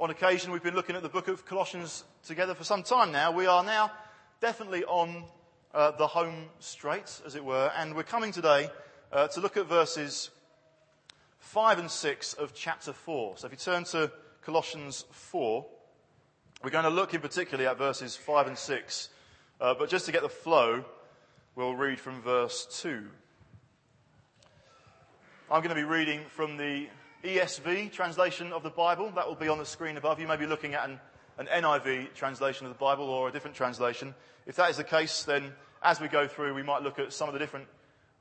on occasion. We've been looking at the book of Colossians together for some time now. We are now definitely on uh, the home straight, as it were, and we're coming today uh, to look at verses 5 and 6 of chapter 4. So if you turn to Colossians 4, we're going to look in particular at verses 5 and 6, uh, but just to get the flow, we'll read from verse 2. I'm going to be reading from the ESV translation of the Bible. That will be on the screen above. You may be looking at an, an NIV translation of the Bible or a different translation. If that is the case, then as we go through, we might look at some of the different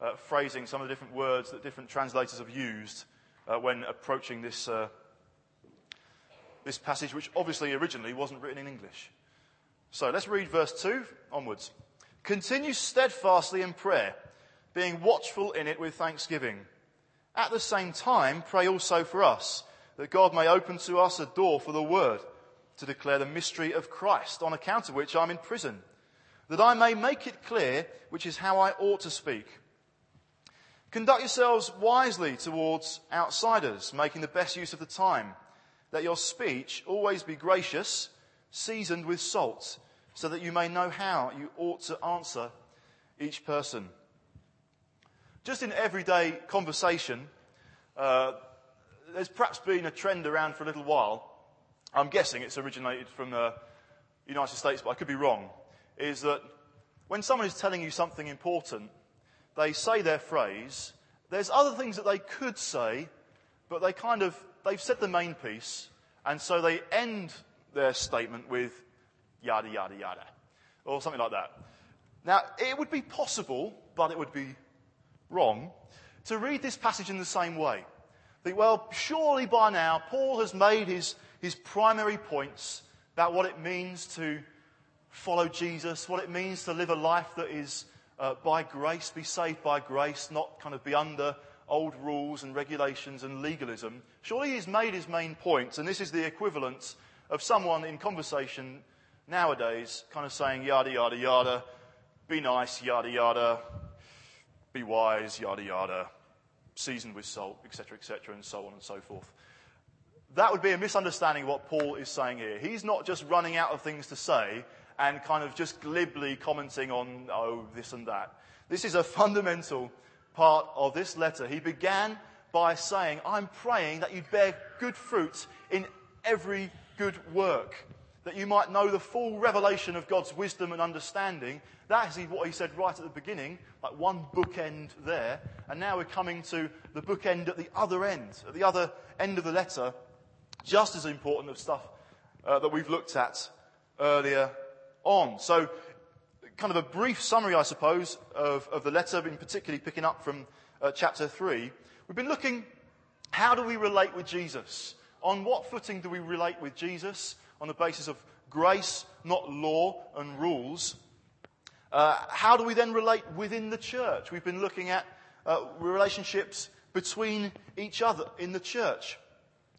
uh, phrasing, some of the different words that different translators have used uh, when approaching this, uh, this passage, which obviously originally wasn't written in English. So let's read verse 2 onwards. Continue steadfastly in prayer, being watchful in it with thanksgiving. At the same time, pray also for us, that God may open to us a door for the word to declare the mystery of Christ, on account of which I'm in prison, that I may make it clear which is how I ought to speak. Conduct yourselves wisely towards outsiders, making the best use of the time. Let your speech always be gracious, seasoned with salt, so that you may know how you ought to answer each person. Just in everyday conversation, uh, there's perhaps been a trend around for a little while. I'm guessing it's originated from the United States, but I could be wrong. Is that when someone is telling you something important, they say their phrase. There's other things that they could say, but they kind of, they've said the main piece, and so they end their statement with yada, yada, yada, or something like that. Now, it would be possible, but it would be wrong to read this passage in the same way. Think, well, surely by now Paul has made his, his primary points about what it means to follow Jesus, what it means to live a life that is uh, by grace, be saved by grace, not kind of be under old rules and regulations and legalism. Surely he's made his main points, and this is the equivalent of someone in conversation nowadays kind of saying yada, yada, yada, be nice, yada, yada, be wise, yada, yada, seasoned with salt, etc., etc., and so on and so forth. That would be a misunderstanding of what Paul is saying here. He's not just running out of things to say and kind of just glibly commenting on, oh, this and that. This is a fundamental part of this letter. He began by saying, I'm praying that you bear good fruit in every good work that you might know the full revelation of God's wisdom and understanding. That is what he said right at the beginning, like one bookend there. And now we're coming to the bookend at the other end, at the other end of the letter, just as important of stuff uh, that we've looked at earlier on. So, kind of a brief summary, I suppose, of, of the letter, in particularly picking up from uh, chapter 3. We've been looking, how do we relate with Jesus? On what footing do we relate with Jesus? On the basis of grace, not law and rules. Uh, how do we then relate within the church? We've been looking at uh, relationships between each other in the church.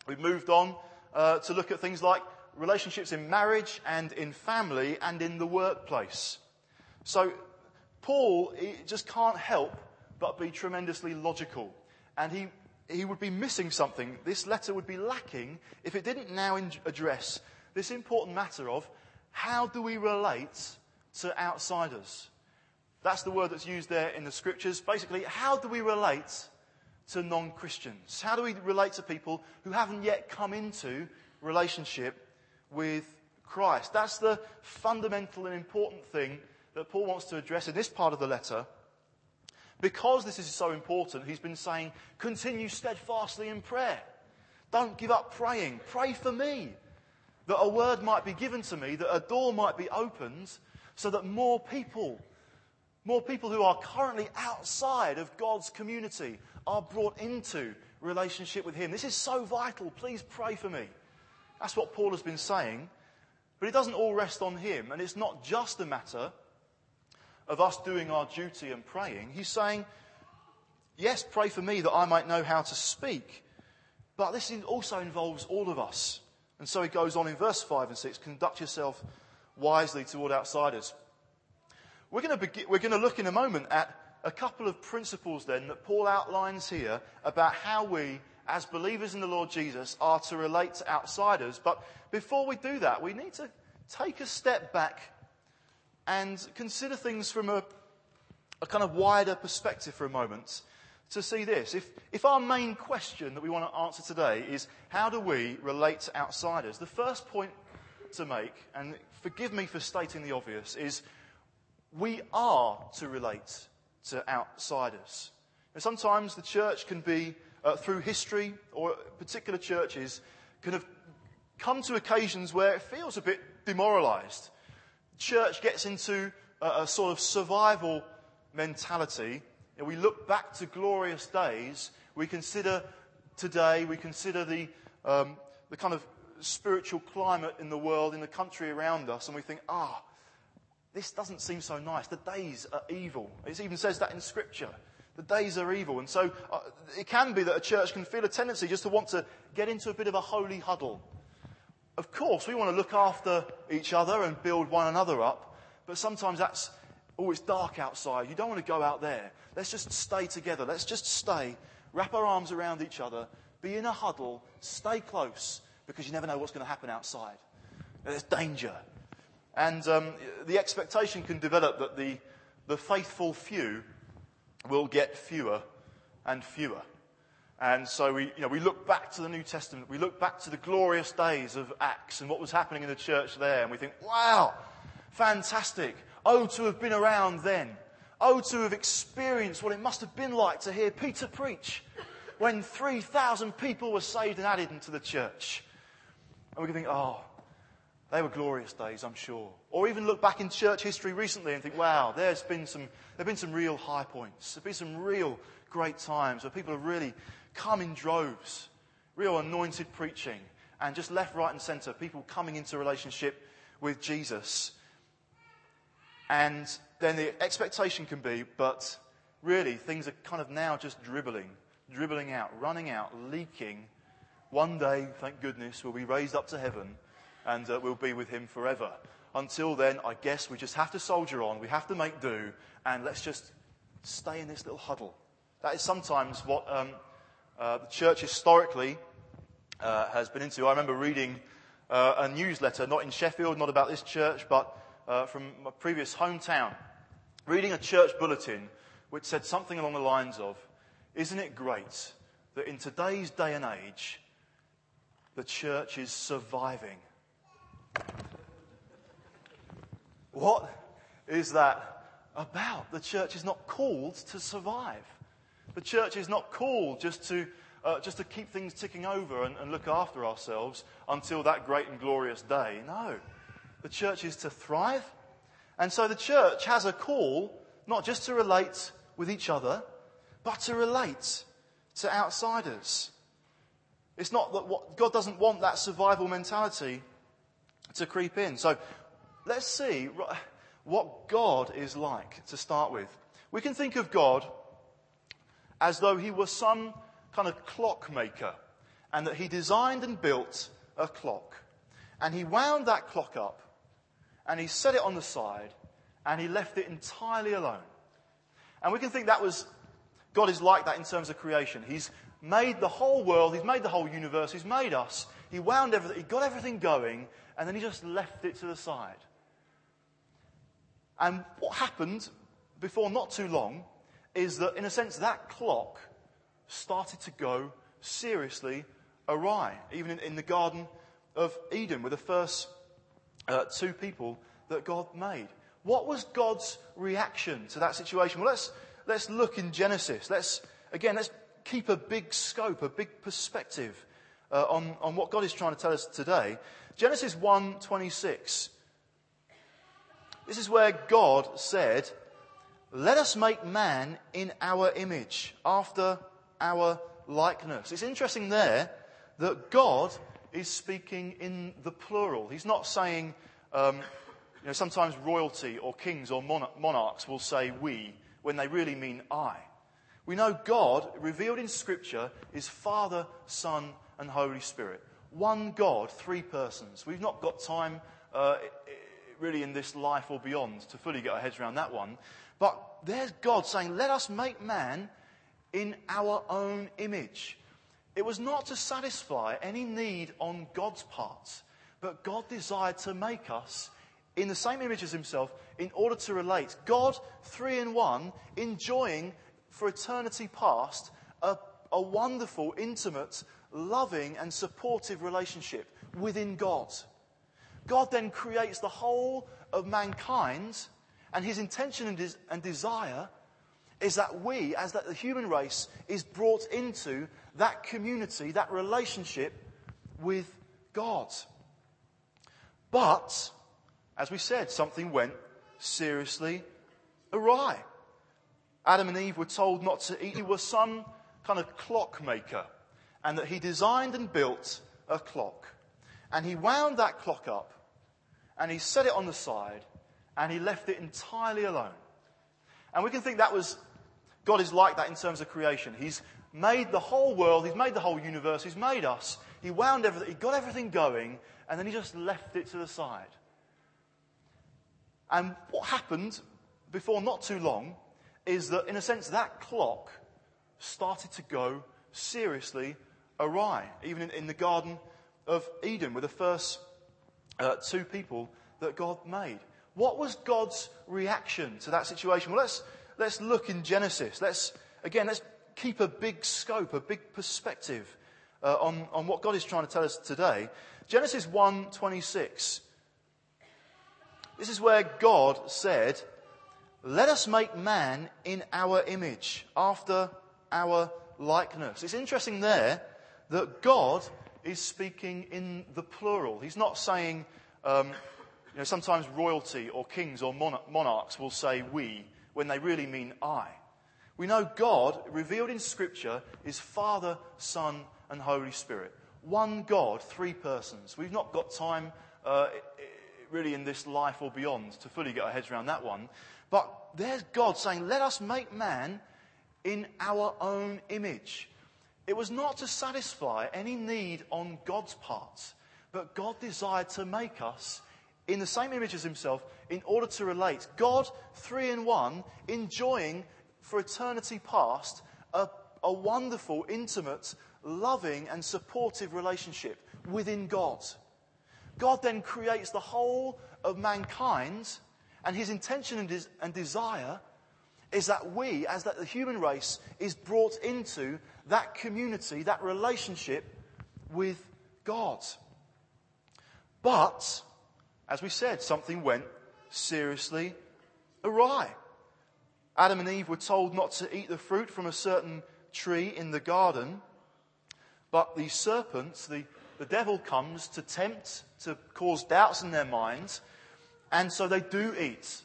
We've moved on uh, to look at things like relationships in marriage and in family and in the workplace. So, Paul just can't help but be tremendously logical. And he, he would be missing something. This letter would be lacking if it didn't now address this important matter of how do we relate to outsiders? That's the word that's used there in the scriptures. Basically, how do we relate to non Christians? How do we relate to people who haven't yet come into relationship with Christ? That's the fundamental and important thing that Paul wants to address in this part of the letter. Because this is so important, he's been saying, continue steadfastly in prayer. Don't give up praying. Pray for me that a word might be given to me, that a door might be opened, so that more people, more people who are currently outside of God's community are brought into relationship with Him. This is so vital. Please pray for me. That's what Paul has been saying. But it doesn't all rest on him, and it's not just a matter of us doing our duty and praying. He's saying, Yes, pray for me that I might know how to speak. But this also involves all of us. And so he goes on in verse 5 and 6 conduct yourself wisely toward outsiders. We're going, to begin, we're going to look in a moment at a couple of principles then that Paul outlines here about how we, as believers in the Lord Jesus, are to relate to outsiders. But before we do that, we need to take a step back and consider things from a, a kind of wider perspective for a moment to see this. If, if our main question that we want to answer today is how do we relate to outsiders, the first point to make, and forgive me for stating the obvious, is we are to relate to outsiders. And sometimes the church can be, uh, through history or particular churches, can have come to occasions where it feels a bit demoralized. Church gets into a, a sort of survival mentality. And we look back to glorious days. We consider today, we consider the, um, the kind of spiritual climate in the world, in the country around us, and we think, ah, this doesn't seem so nice. The days are evil. It even says that in Scripture. The days are evil. And so uh, it can be that a church can feel a tendency just to want to get into a bit of a holy huddle. Of course, we want to look after each other and build one another up, but sometimes that's, oh, it's dark outside. You don't want to go out there. Let's just stay together. Let's just stay, wrap our arms around each other, be in a huddle, stay close, because you never know what's going to happen outside. There's danger. And um, the expectation can develop that the, the faithful few will get fewer and fewer. And so we, you know, we look back to the New Testament, we look back to the glorious days of Acts and what was happening in the church there, and we think, wow, fantastic. Oh, to have been around then. Oh, to have experienced what it must have been like to hear Peter preach when 3,000 people were saved and added into the church. And we can think, oh, they were glorious days, I'm sure. Or even look back in church history recently and think, wow, there's been some, there have been some real high points. There have been some real great times where people have really come in droves, real anointed preaching, and just left, right, and centre, people coming into relationship with Jesus. And then the expectation can be, but really things are kind of now just dribbling, dribbling out, running out, leaking. One day, thank goodness, we'll be raised up to heaven and uh, we'll be with him forever. Until then, I guess we just have to soldier on. We have to make do, and let's just stay in this little huddle. That is sometimes what um, uh, the church historically uh, has been into. I remember reading uh, a newsletter, not in Sheffield, not about this church, but uh, from my previous hometown, reading a church bulletin which said something along the lines of, Isn't it great that in today's day and age, the church is surviving? What is that about? The church is not called to survive. The church is not called just to, uh, just to keep things ticking over and, and look after ourselves until that great and glorious day. No. The church is to thrive. And so the church has a call not just to relate with each other, but to relate to outsiders. It's not that what, God doesn't want that survival mentality to creep in. So let's see what God is like to start with. We can think of God as though he was some kind of clockmaker and that he designed and built a clock. And he wound that clock up and he set it on the side and he left it entirely alone. And we can think that was, God is like that in terms of creation. He's made the whole world, he's made the whole universe, he's made us. He wound everything, he got everything going, and then he just left it to the side. And what happened before not too long is that, in a sense, that clock started to go seriously awry, even in, in the Garden of Eden with the first uh, two people that God made. What was God's reaction to that situation? Well, let's, let's look in Genesis. Let's, again, let's keep a big scope, a big perspective uh, on, on what God is trying to tell us today. Genesis 1:26. This is where God said, "Let us make man in our image, after our likeness." It's interesting there that God is speaking in the plural. He's not saying, um, you know, sometimes royalty or kings or monarchs will say we when they really mean I. We know God, revealed in Scripture, is Father, Son, and Holy Spirit. One God, three persons. We've not got time, uh, really, in this life or beyond to fully get our heads around that one. But there's God saying, let us make man in our own image. It was not to satisfy any need on God's part, but God desired to make us in the same image as Himself in order to relate. God, three in one, enjoying for eternity past a, a wonderful, intimate, loving, and supportive relationship within God. God then creates the whole of mankind, and His intention and, des- and desire is that we, as that the human race, is brought into that community, that relationship with God. But, as we said, something went seriously awry. Adam and Eve were told not to eat. He was some kind of clockmaker, and that he designed and built a clock. And he wound that clock up, and he set it on the side, and he left it entirely alone. And we can think that was God is like that in terms of creation. He's made the whole world, He's made the whole universe, He's made us. He wound everything, He got everything going, and then He just left it to the side. And what happened before not too long is that, in a sense, that clock started to go seriously awry, even in, in the Garden of Eden with the first uh, two people that God made. What was God's reaction to that situation? Well, let's let's look in Genesis. Let's, again, let's keep a big scope, a big perspective uh, on, on what God is trying to tell us today. Genesis 1:26. This is where God said, "Let us make man in our image, after our likeness." It's interesting there that God is speaking in the plural. He's not saying, um, you know, sometimes royalty or kings or monarchs will say we when they really mean I. We know God, revealed in Scripture, is Father, Son, and Holy Spirit. One God, three persons. We've not got time, uh, really, in this life or beyond to fully get our heads around that one. But there's God saying, Let us make man in our own image. It was not to satisfy any need on God's part, but God desired to make us in the same image as himself in order to relate. God, three in one, enjoying for eternity past a, a wonderful, intimate, loving, and supportive relationship within God. God then creates the whole of mankind, and his intention and, des- and desire is that we, as that the human race, is brought into that community, that relationship with God. But as we said, something went seriously awry. Adam and Eve were told not to eat the fruit from a certain tree in the garden, but the serpent, the, the devil comes to tempt, to cause doubts in their minds, and so they do eat.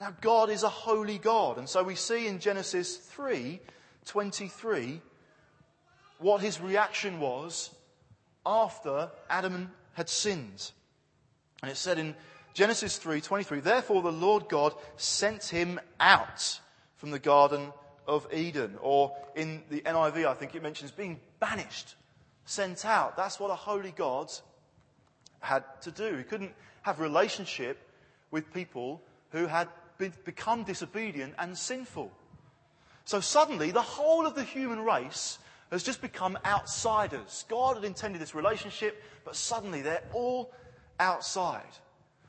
Now God is a holy God, and so we see in Genesis 3, 23, what his reaction was after Adam had sinned. And it said in Genesis 3:23, "Therefore the Lord God sent him out from the garden of Eden." Or in the NIV, I think it mentions being banished, sent out. That's what a holy God had to do. He couldn't have relationship with people who had become disobedient and sinful. So suddenly, the whole of the human race has just become outsiders. God had intended this relationship, but suddenly they're all outside.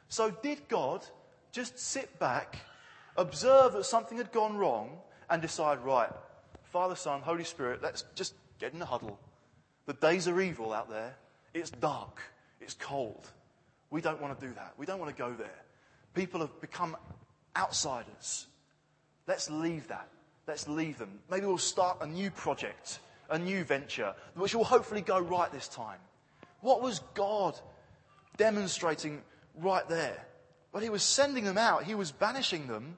So, did God just sit back, observe that something had gone wrong, and decide, right, Father, Son, Holy Spirit, let's just get in the huddle? The days are evil out there. It's dark. It's cold. We don't want to do that. We don't want to go there. People have become outsiders. Let's leave that. Let's leave them. Maybe we'll start a new project, a new venture, which will hopefully go right this time. What was God demonstrating right there. But he was sending them out, he was banishing them.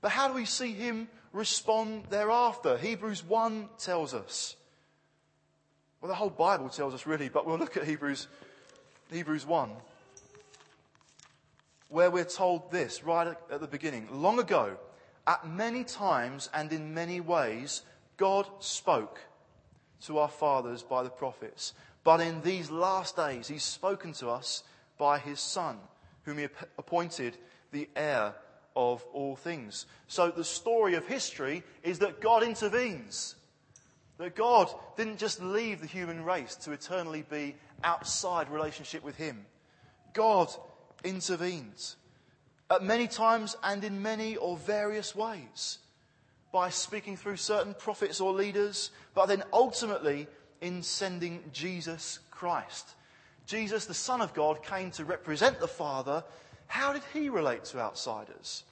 But how do we see him respond thereafter? Hebrews 1 tells us. Well, the whole Bible tells us really, but we'll look at Hebrews, Hebrews 1, where we're told this right at the beginning. Long ago, at many times and in many ways, God spoke to our fathers by the prophets. But in these last days, he's spoken to us by his Son, whom he appointed the heir of all things. So the story of history is that God intervenes. That God didn't just leave the human race to eternally be outside relationship with Him. God intervenes at many times and in many or various ways by speaking through certain prophets or leaders, but then ultimately in sending Jesus Christ. Jesus, the Son of God, came to represent the Father. How did he relate to outsiders?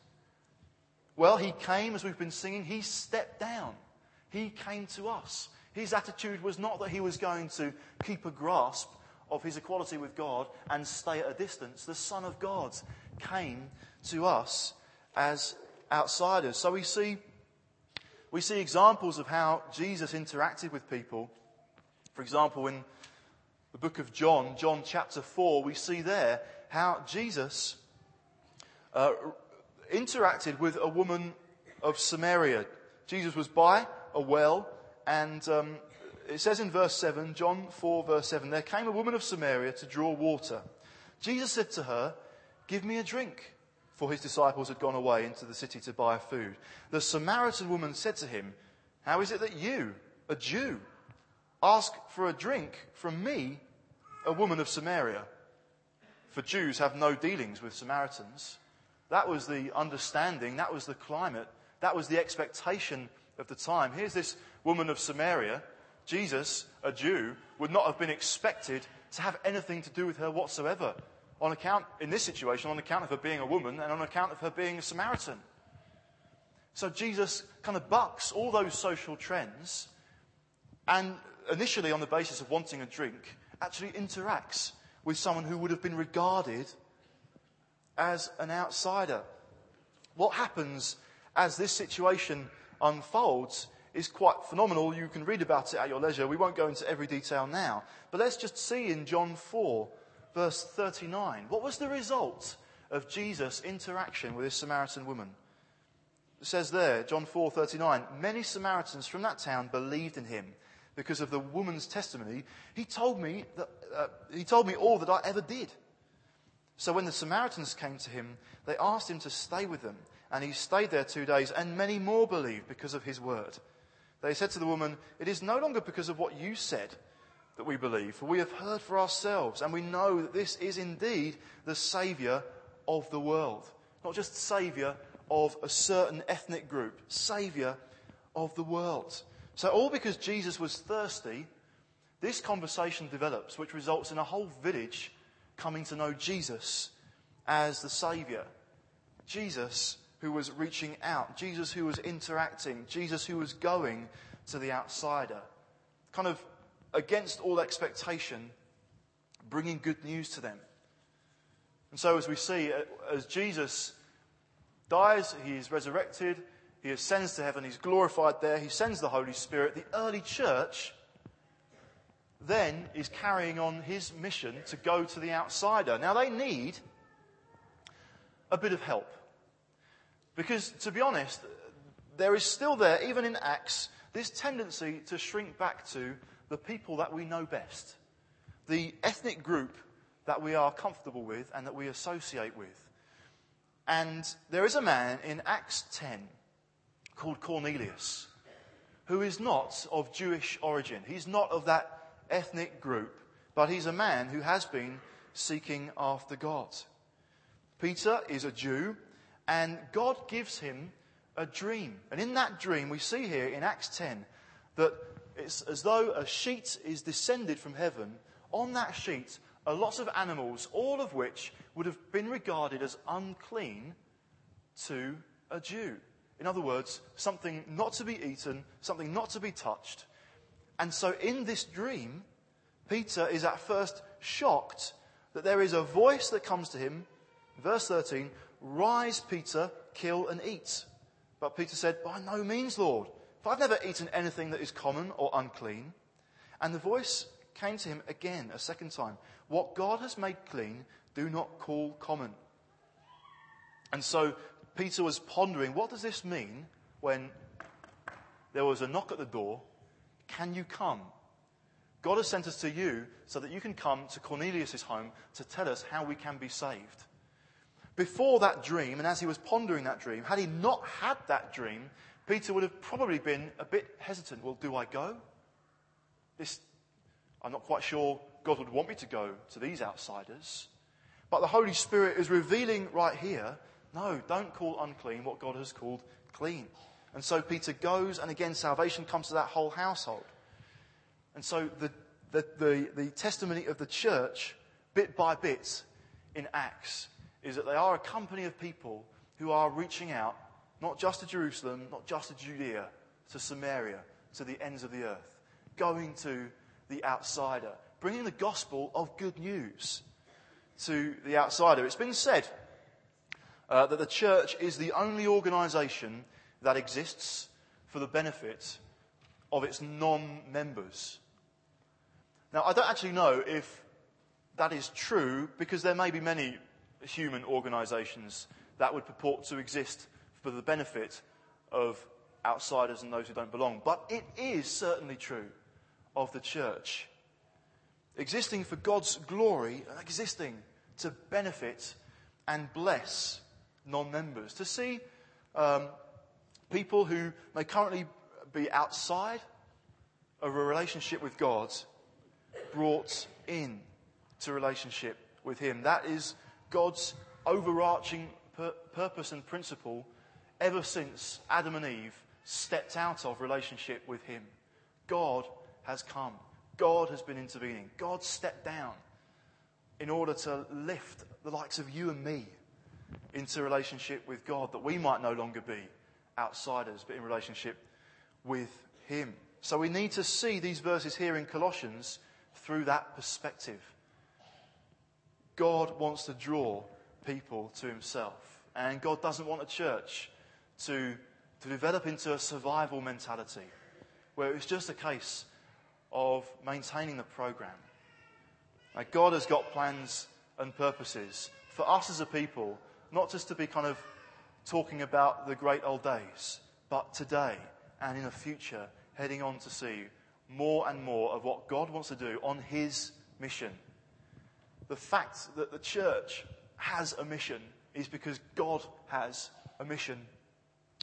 Well, he came, as we've been singing, he stepped down. He came to us. His attitude was not that he was going to keep a grasp of his equality with God and stay at a distance. The Son of God came to us as outsiders. So we see, we see examples of how Jesus interacted with people. For example, in the book of John, John chapter 4, we see there how Jesus uh, interacted with a woman of Samaria. Jesus was by a well, and um, it says in verse 7, John 4, verse 7, there came a woman of Samaria to draw water. Jesus said to her, Give me a drink, for his disciples had gone away into the city to buy food. The Samaritan woman said to him, How is it that you, a Jew, ask for a drink from me, a woman of Samaria? For Jews have no dealings with Samaritans. That was the understanding, that was the climate, that was the expectation of the time. Here's this woman of Samaria. Jesus, a Jew, would not have been expected to have anything to do with her whatsoever. On account, in this situation, on account of her being a woman and on account of her being a Samaritan. So Jesus kind of bucks all those social trends and initially on the basis of wanting a drink, actually interacts with someone who would have been regarded as an outsider. What happens as this situation unfolds is quite phenomenal. You can read about it at your leisure. We won't go into every detail now. But let's just see in John 4, verse 39, what was the result of Jesus' interaction with this Samaritan woman? It says there, John 4:39, many Samaritans from that town believed in him because of the woman's testimony. He told me that uh, he told me all that I ever did. So when the Samaritans came to him, they asked him to stay with them, and he stayed there two days, and many more believed because of his word. They said to the woman, It is no longer because of what you said that we believe, for we have heard for ourselves, and we know that this is indeed the Saviour of the world. Not just Saviour of a certain ethnic group, Saviour of the world. So, all because Jesus was thirsty, this conversation develops, which results in a whole village coming to know Jesus as the Saviour. Jesus who was reaching out, Jesus who was interacting, Jesus who was going to the outsider. Kind of against all expectation, bringing good news to them. And so, as we see, as Jesus dies, he is resurrected, he ascends to heaven, he's glorified there, he sends the Holy Spirit. The early church then is carrying on his mission to go to the outsider. Now, they need a bit of help. Because, to be honest, there is still there, even in Acts, this tendency to shrink back to the people that we know best, the ethnic group that we are comfortable with and that we associate with. And there is a man in Acts 10 called Cornelius who is not of Jewish origin. He's not of that ethnic group, but he's a man who has been seeking after God. Peter is a Jew, and God gives him a dream. And in that dream, we see here in Acts 10 that it's as though a sheet is descended from heaven. On that sheet are lots of animals, all of which would have been regarded as unclean to a Jew. In other words, something not to be eaten, something not to be touched. And so in this dream, Peter is at first shocked that there is a voice that comes to him. Verse 13, rise, Peter, kill and eat. But Peter said, by no means, Lord, for I've never eaten anything that is common or unclean. And the voice came to him again a second time. What God has made clean, do not call common. And so Peter was pondering, what does this mean when there was a knock at the door can you come? God has sent us to you so that you can come to Cornelius' home to tell us how we can be saved. Before that dream, and as he was pondering that dream, had he not had that dream, Peter would have probably been a bit hesitant. Well, do I go? this, I'm not quite sure God would want me to go to these outsiders. But the Holy Spirit is revealing right here no, don't call unclean what God has called clean. And so Peter goes, and again, salvation comes to that whole household. And so the, the, the, the testimony of the church, bit by bit, in Acts, is that they are a company of people who are reaching out, not just to Jerusalem, not just to Judea, to Samaria, to the ends of the earth, going to the outsider, bringing the gospel of good news to the outsider. It's been said uh, that the church is the only organization that exists for the benefit of its non members. Now, I don't actually know if that is true because there may be many human organizations that would purport to exist for the benefit of outsiders and those who don't belong. But it is certainly true of the church. Existing for God's glory, existing to benefit and bless non members. To see um, people who may currently be outside of a relationship with God brought in to relationship with Him. That is God's overarching pur- purpose and principle ever since Adam and Eve stepped out of relationship with Him. God has come. God has been intervening. God stepped down in order to lift the likes of you and me into relationship with God, that we might no longer be outsiders, but in relationship with Him. So we need to see these verses here in Colossians through that perspective. God wants to draw people to Himself, and God doesn't want a church to, to develop into a survival mentality where it's just a case of maintaining the program. God has got plans and purposes for us as a people not just to be kind of talking about the great old days, but today and in the future, heading on to see more and more of what God wants to do on His mission. The fact that the church has a mission is because God has a mission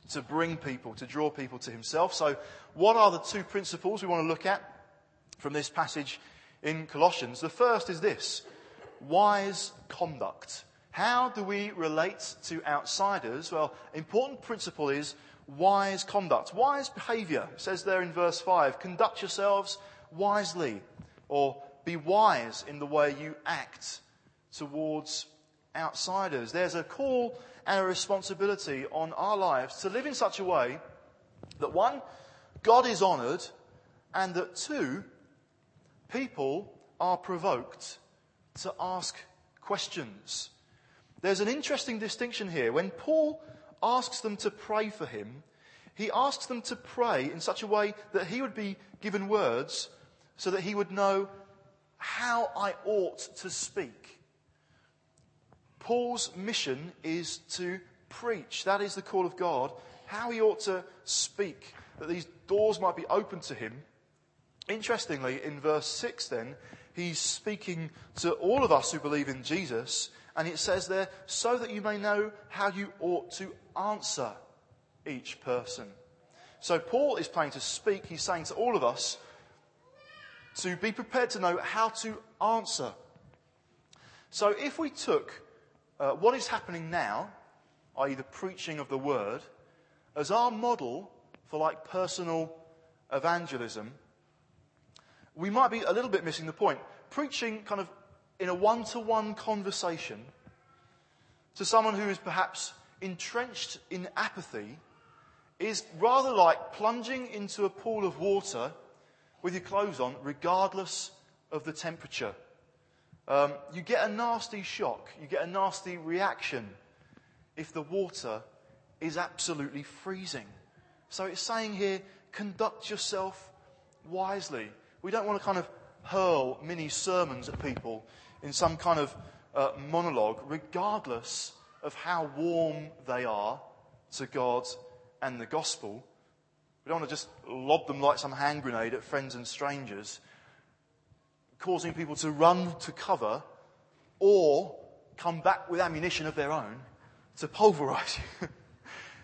to bring people, to draw people to Himself. So, what are the two principles we want to look at from this passage in Colossians? The first is this wise conduct. How do we relate to outsiders? Well, important principle is wise conduct, wise behavior. It says there in verse 5 conduct yourselves wisely, or be wise in the way you act towards outsiders. There's a call and a responsibility on our lives to live in such a way that one, God is honored, and that two, people are provoked to ask questions. There's an interesting distinction here. When Paul asks them to pray for him, he asks them to pray in such a way that he would be given words so that he would know how I ought to speak. Paul's mission is to preach. That is the call of God. How he ought to speak, that these doors might be open to him. Interestingly, in verse 6, then, he's speaking to all of us who believe in Jesus, and it says there, so that you may know how you ought to answer each person. So Paul is planning to speak. He's saying to all of us to be prepared to know how to answer. So if we took uh, what is happening now, i.e., the preaching of the word, as our model for like personal evangelism, we might be a little bit missing the point. Preaching kind of in a one to one conversation to someone who is perhaps entrenched in apathy is rather like plunging into a pool of water with your clothes on, regardless of the temperature. Um, you get a nasty shock, you get a nasty reaction if the water is absolutely freezing. So it's saying here, conduct yourself wisely. We don't want to kind of hurl mini sermons at people in some kind of uh, monologue, regardless of how warm they are to God and the gospel. We don't want to just lob them like some hand grenade at friends and strangers, causing people to run to cover or come back with ammunition of their own to pulverize you.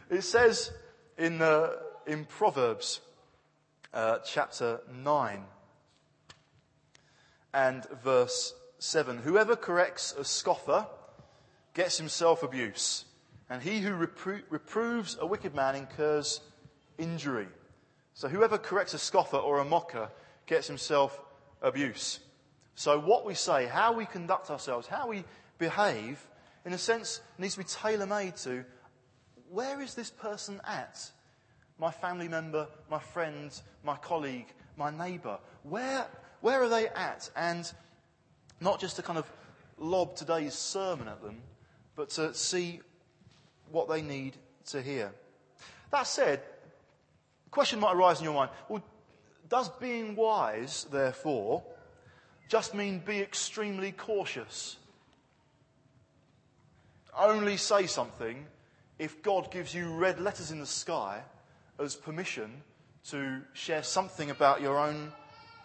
it says in, uh, in Proverbs uh, chapter 9, and verse 7. Whoever corrects a scoffer gets himself abuse, and he who repro- reproves a wicked man incurs injury. So whoever corrects a scoffer or a mocker gets himself abuse. So what we say, how we conduct ourselves, how we behave, in a sense, needs to be tailor made to where is this person at? My family member, my friend, my colleague, my neighbour. Where, where are they at? And not just to kind of lob today's sermon at them, but to see what they need to hear. That said, the question might arise in your mind well, does being wise, therefore, just mean be extremely cautious? Only say something if God gives you red letters in the sky as permission to share something about your own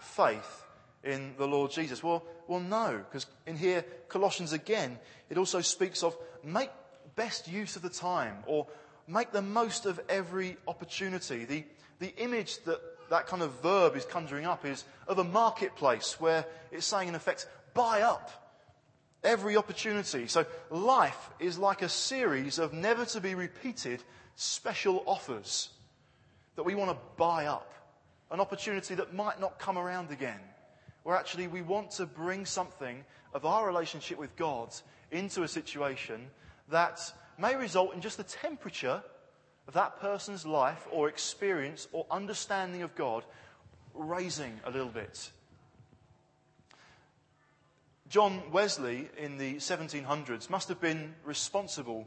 faith in the Lord Jesus? Well, well, no, because in here, Colossians again, it also speaks of make best use of the time or make the most of every opportunity. The, the image that that kind of verb is conjuring up is of a marketplace where it's saying in effect, buy up every opportunity. So life is like a series of never to be repeated special offers that we want to buy up. An opportunity that might not come around again. Where actually we want to bring something of our relationship with God into a situation that may result in just the temperature of that person's life or experience or understanding of God raising a little bit. John Wesley in the 1700s must have been responsible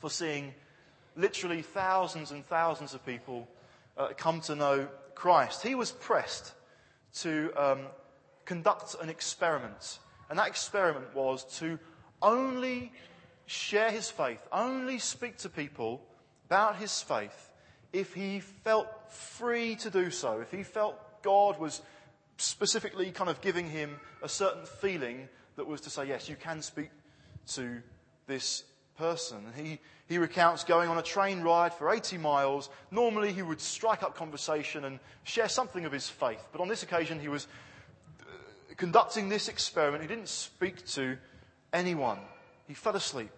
for seeing literally thousands and thousands of people uh, come to know Christ. He was pressed to um, conduct an experiment, and that experiment was to only share his faith, only speak to people about his faith if he felt free to do so, if he felt God was specifically kind of giving him a certain feeling that was to say, yes, you can speak to this person. He, he recounts going on a train ride for 80 miles. Normally he would strike up conversation and share something of his faith. But on this occasion he was conducting this experiment. He didn't speak to anyone. He fell asleep.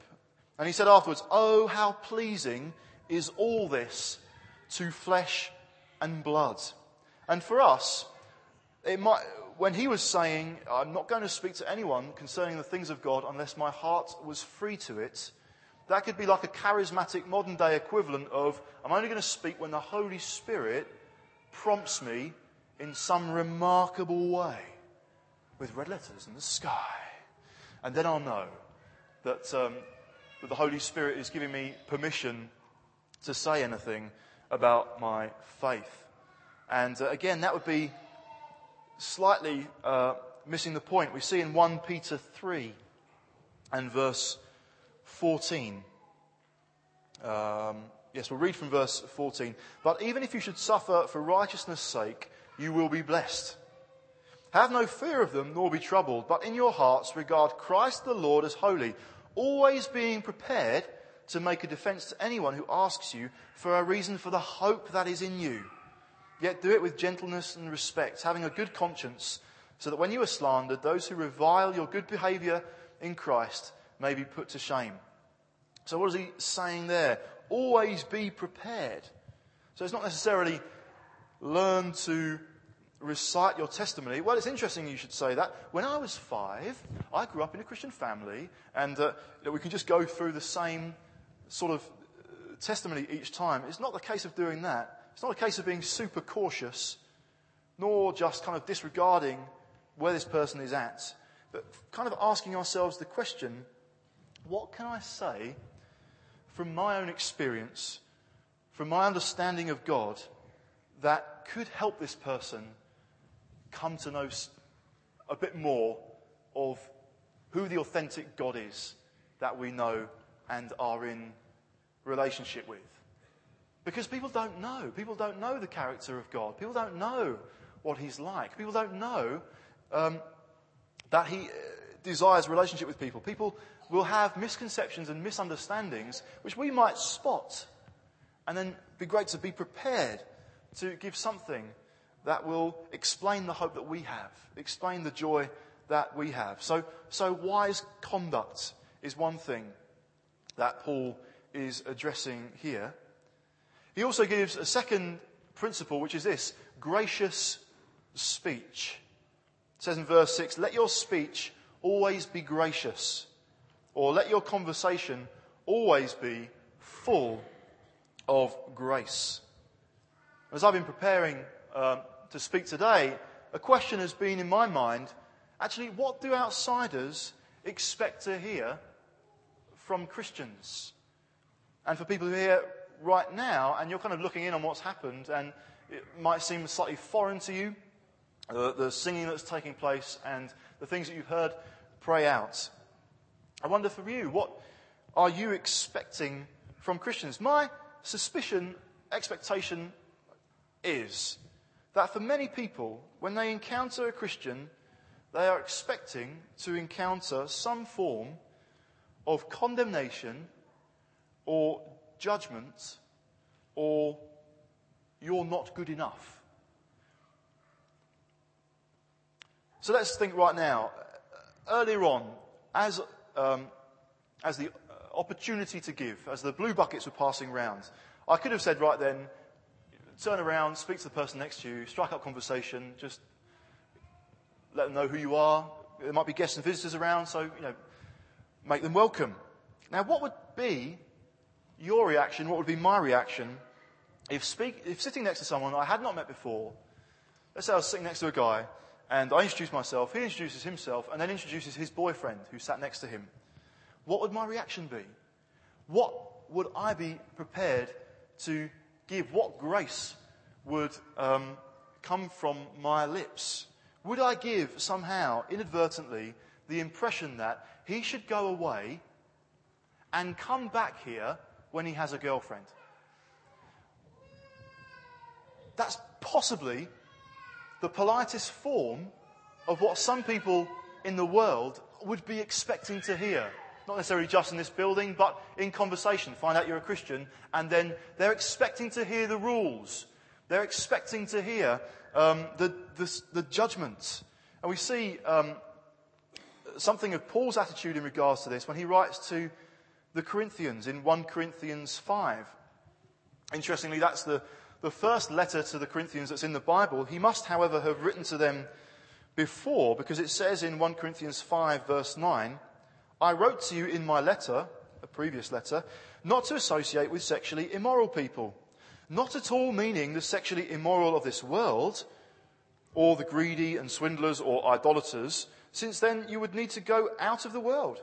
And he said afterwards, Oh, how pleasing is all this to flesh and blood. And for us, it might, when he was saying, I'm not going to speak to anyone concerning the things of God unless my heart was free to it, that could be like a charismatic modern day equivalent of, I'm only going to speak when the Holy Spirit prompts me in some remarkable way with red letters in the sky. And then I'll know that, um, that the Holy Spirit is giving me permission to say anything about my faith. And uh, again, that would be slightly uh, missing the point. We see in 1 Peter 3 and verse 14. Um, yes, we'll read from verse 14. But even if you should suffer for righteousness' sake, you will be blessed. Have no fear of them, nor be troubled, but in your hearts regard Christ the Lord as holy, always being prepared to make a defense to anyone who asks you for a reason for the hope that is in you Yet do it with gentleness and respect, having a good conscience, so that when you are slandered, those who revile your good behavior in Christ may be put to shame. So what is he saying there? Always be prepared. So it's not necessarily learn to recite your testimony. Well, it's interesting you should say that. When I was five, I grew up in a Christian family, and uh, we can just go through the same sort of uh, testimony each time. It's not the case of doing that. It's not a case of being super cautious, nor just kind of disregarding where this person is at, but kind of asking ourselves the question what can I say from my own experience, from my understanding of God, that could help this person come to know a bit more of who the authentic God is that we know and are in relationship with? Because people don't know. People don't know the character of God. People don't know what He's like. People don't know um, that He uh, desires relationship with people. People will have misconceptions and misunderstandings which we might spot and then be great to be prepared to give something that will explain the hope that we have, explain the joy that we have. So, so wise conduct is one thing that Paul is addressing here. He also gives a second principle, which is this gracious speech. It says in verse 6 let your speech always be gracious, or let your conversation always be full of grace. As I've been preparing um, to speak today, a question has been in my mind actually, what do outsiders expect to hear from Christians? And for people who are here right now, and you're kind of looking in on what's happened, and it might seem slightly foreign to you, the, the singing that's taking place and the things that you've heard pray out. I wonder for you, what are you expecting from Christians? My suspicion, expectation is that for many people, when they encounter a Christian, they are expecting to encounter some form of condemnation or judgment or you're not good enough. So let's think right now. Earlier on, as, um, as the opportunity to give, as the blue buckets were passing round, I could have said right then, turn around, speak to the person next to you, strike up conversation, just let them know who you are. There might be guests and visitors around, so, you know, make them welcome. Now, what would be your reaction? What would be my reaction if, speak, if sitting next to someone I had not met before, let's say I was sitting next to a guy and I introduce myself, he introduces himself, and then introduces his boyfriend who sat next to him. What would my reaction be? What would I be prepared to give? What grace would um, come from my lips? Would I give somehow, inadvertently, the impression that he should go away and come back here when he has a girlfriend? That's possibly the politest form of what some people in the world would be expecting to hear. Not necessarily just in this building, but in conversation. Find out you're a Christian, and then they're expecting to hear the rules. They're expecting to hear um, the, the, the judgment. And we see um, something of Paul's attitude in regards to this when he writes to the Corinthians in 1 Corinthians 5. Interestingly, that's the, the first letter to the Corinthians that's in the Bible. He must, however, have written to them before, because it says in 1 Corinthians 5, verse 9, I wrote to you in my letter, a previous letter, not to associate with sexually immoral people. Not at all meaning the sexually immoral of this world, or the greedy and swindlers or idolaters, since then you would need to go out of the world.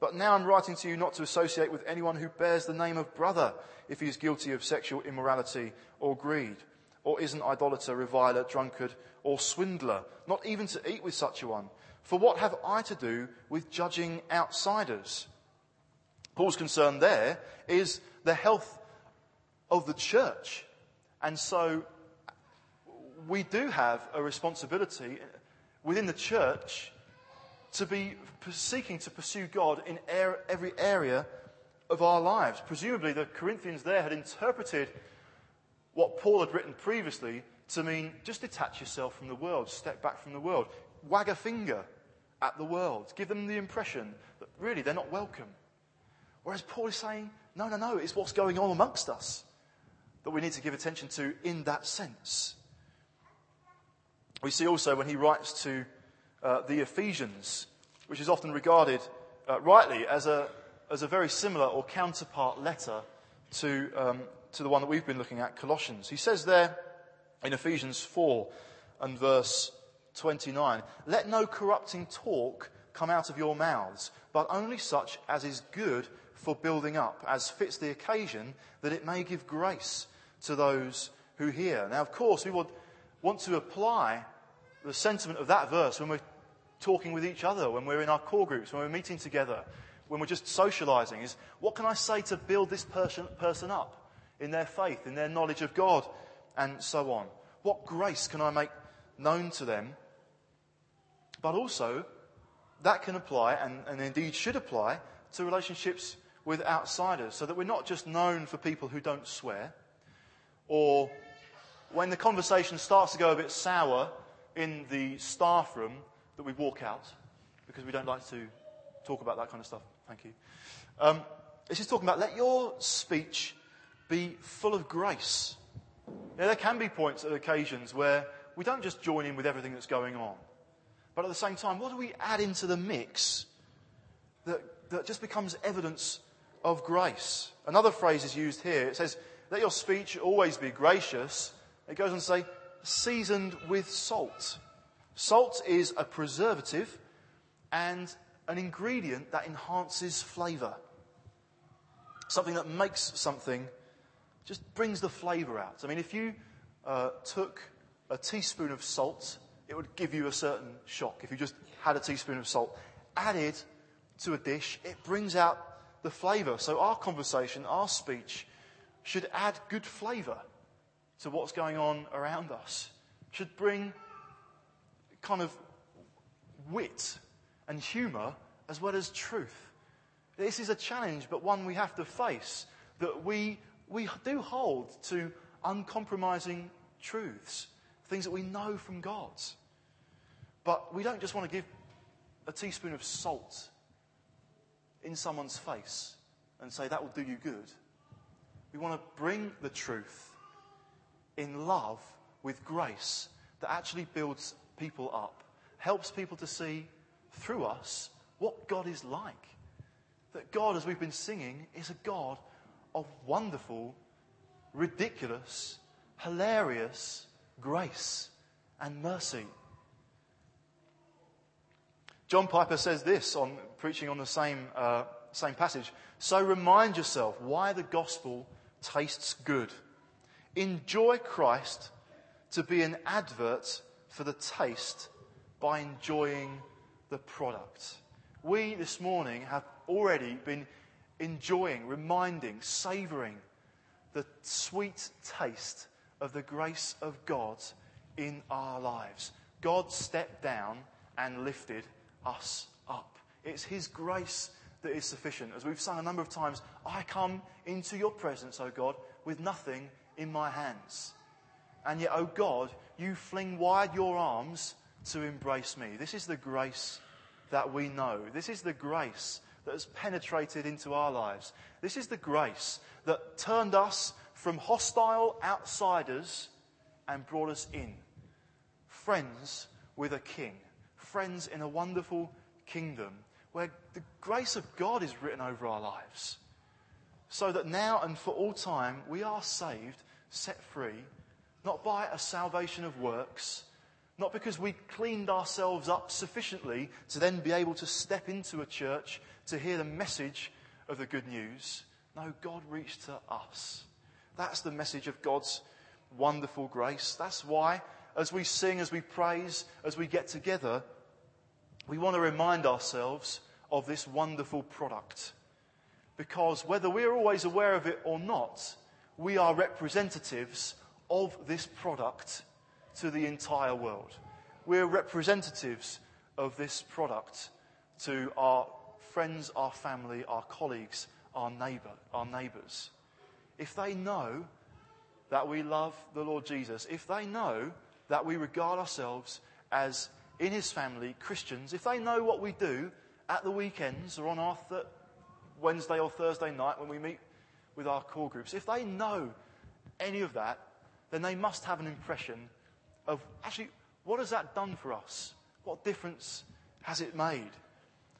But now I'm writing to you not to associate with anyone who bears the name of brother if he is guilty of sexual immorality or greed, or is an idolater, reviler, drunkard, or swindler, not even to eat with such a one. For what have I to do with judging outsiders? Paul's concern there is the health of the church. And so we do have a responsibility within the church to be seeking to pursue God in every area of our lives. Presumably, the Corinthians there had interpreted what Paul had written previously to mean just detach yourself from the world, step back from the world, wag a finger at the world, give them the impression that really they're not welcome. Whereas Paul is saying, no, no, no, it's what's going on amongst us that we need to give attention to in that sense. We see also when he writes to uh, the Ephesians, which is often regarded uh, rightly as a, as a very similar or counterpart letter to, um, to the one that we've been looking at, Colossians. He says there in Ephesians 4 and verse 29, Let no corrupting talk come out of your mouths, but only such as is good for building up, as fits the occasion, that it may give grace to those who hear. Now, of course, we would want to apply the sentiment of that verse when we're talking with each other, when we're in our core groups, when we're meeting together, when we're just socializing, is what can I say to build this person, person up in their faith, in their knowledge of God, and so on? What grace can I make known to them? But also, that can apply, and, and indeed should apply, to relationships with outsiders, so that we're not just known for people who don't swear, or when the conversation starts to go a bit sour in the staff room, that we walk out because we don't like to talk about that kind of stuff. Thank you. Um, this is talking about let your speech be full of grace. Now, there can be points at occasions where we don't just join in with everything that's going on. But at the same time, what do we add into the mix that, that just becomes evidence of grace? Another phrase is used here. It says, let your speech always be gracious. It goes on to say, seasoned with salt. Salt is a preservative and an ingredient that enhances flavour. Something that makes something, just brings the flavour out. I mean, if you uh, took a teaspoon of salt, it would give you a certain shock. If you just had a teaspoon of salt added to a dish, it brings out the flavour. So our conversation, our speech, should add good flavour to what's going on around us. Should bring kind of wit and humour as well as truth. This is a challenge, but one we have to face that we, we do hold to uncompromising truths things that we know from God. But we don't just want to give a teaspoon of salt in someone's face and say that will do you good. We want to bring the truth in love with grace that actually builds people up, helps people to see through us what God is like. That God, as we've been singing, is a God of wonderful, ridiculous, hilarious, grace and mercy. John Piper says this on preaching on the same, uh, same passage. So remind yourself why the gospel tastes good. Enjoy Christ to be an advert for the taste by enjoying the product. We this morning have already been enjoying, reminding, savouring the sweet taste of the grace of God in our lives. God stepped down and lifted us up. It's His grace that is sufficient. As we've sung a number of times, I come into your presence, O God, with nothing in my hands. And yet, O God, you fling wide your arms to embrace me. This is the grace that we know. This is the grace that has penetrated into our lives. This is the grace that turned us from hostile outsiders and brought us in. Friends with a king, friends in a wonderful kingdom where the grace of God is written over our lives. So that now and for all time we are saved, set free, not by a salvation of works, not because we cleaned ourselves up sufficiently to then be able to step into a church to hear the message of the good news. No, God reached to us. That's the message of God's wonderful grace. That's why, as we sing, as we praise, as we get together, we want to remind ourselves of this wonderful product. Because whether we're always aware of it or not, we are representatives of this product to the entire world. We're representatives of this product to our friends, our family, our colleagues, our neighbor, our neighbors if they know that we love the Lord Jesus, if they know that we regard ourselves as in his family Christians, if they know what we do at the weekends or on our th- Wednesday or Thursday night when we meet with our core groups, if they know any of that, then they must have an impression of actually what has that done for us? What difference has it made?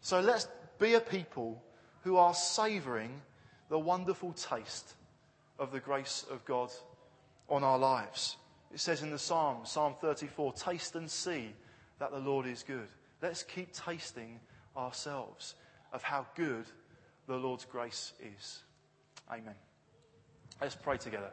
So let's be a people who are savouring the wonderful taste of the grace of God on our lives. It says in the Psalm, Psalm 34, taste and see that the Lord is good. Let's keep tasting ourselves of how good the Lord's grace is. Amen. Let's pray together.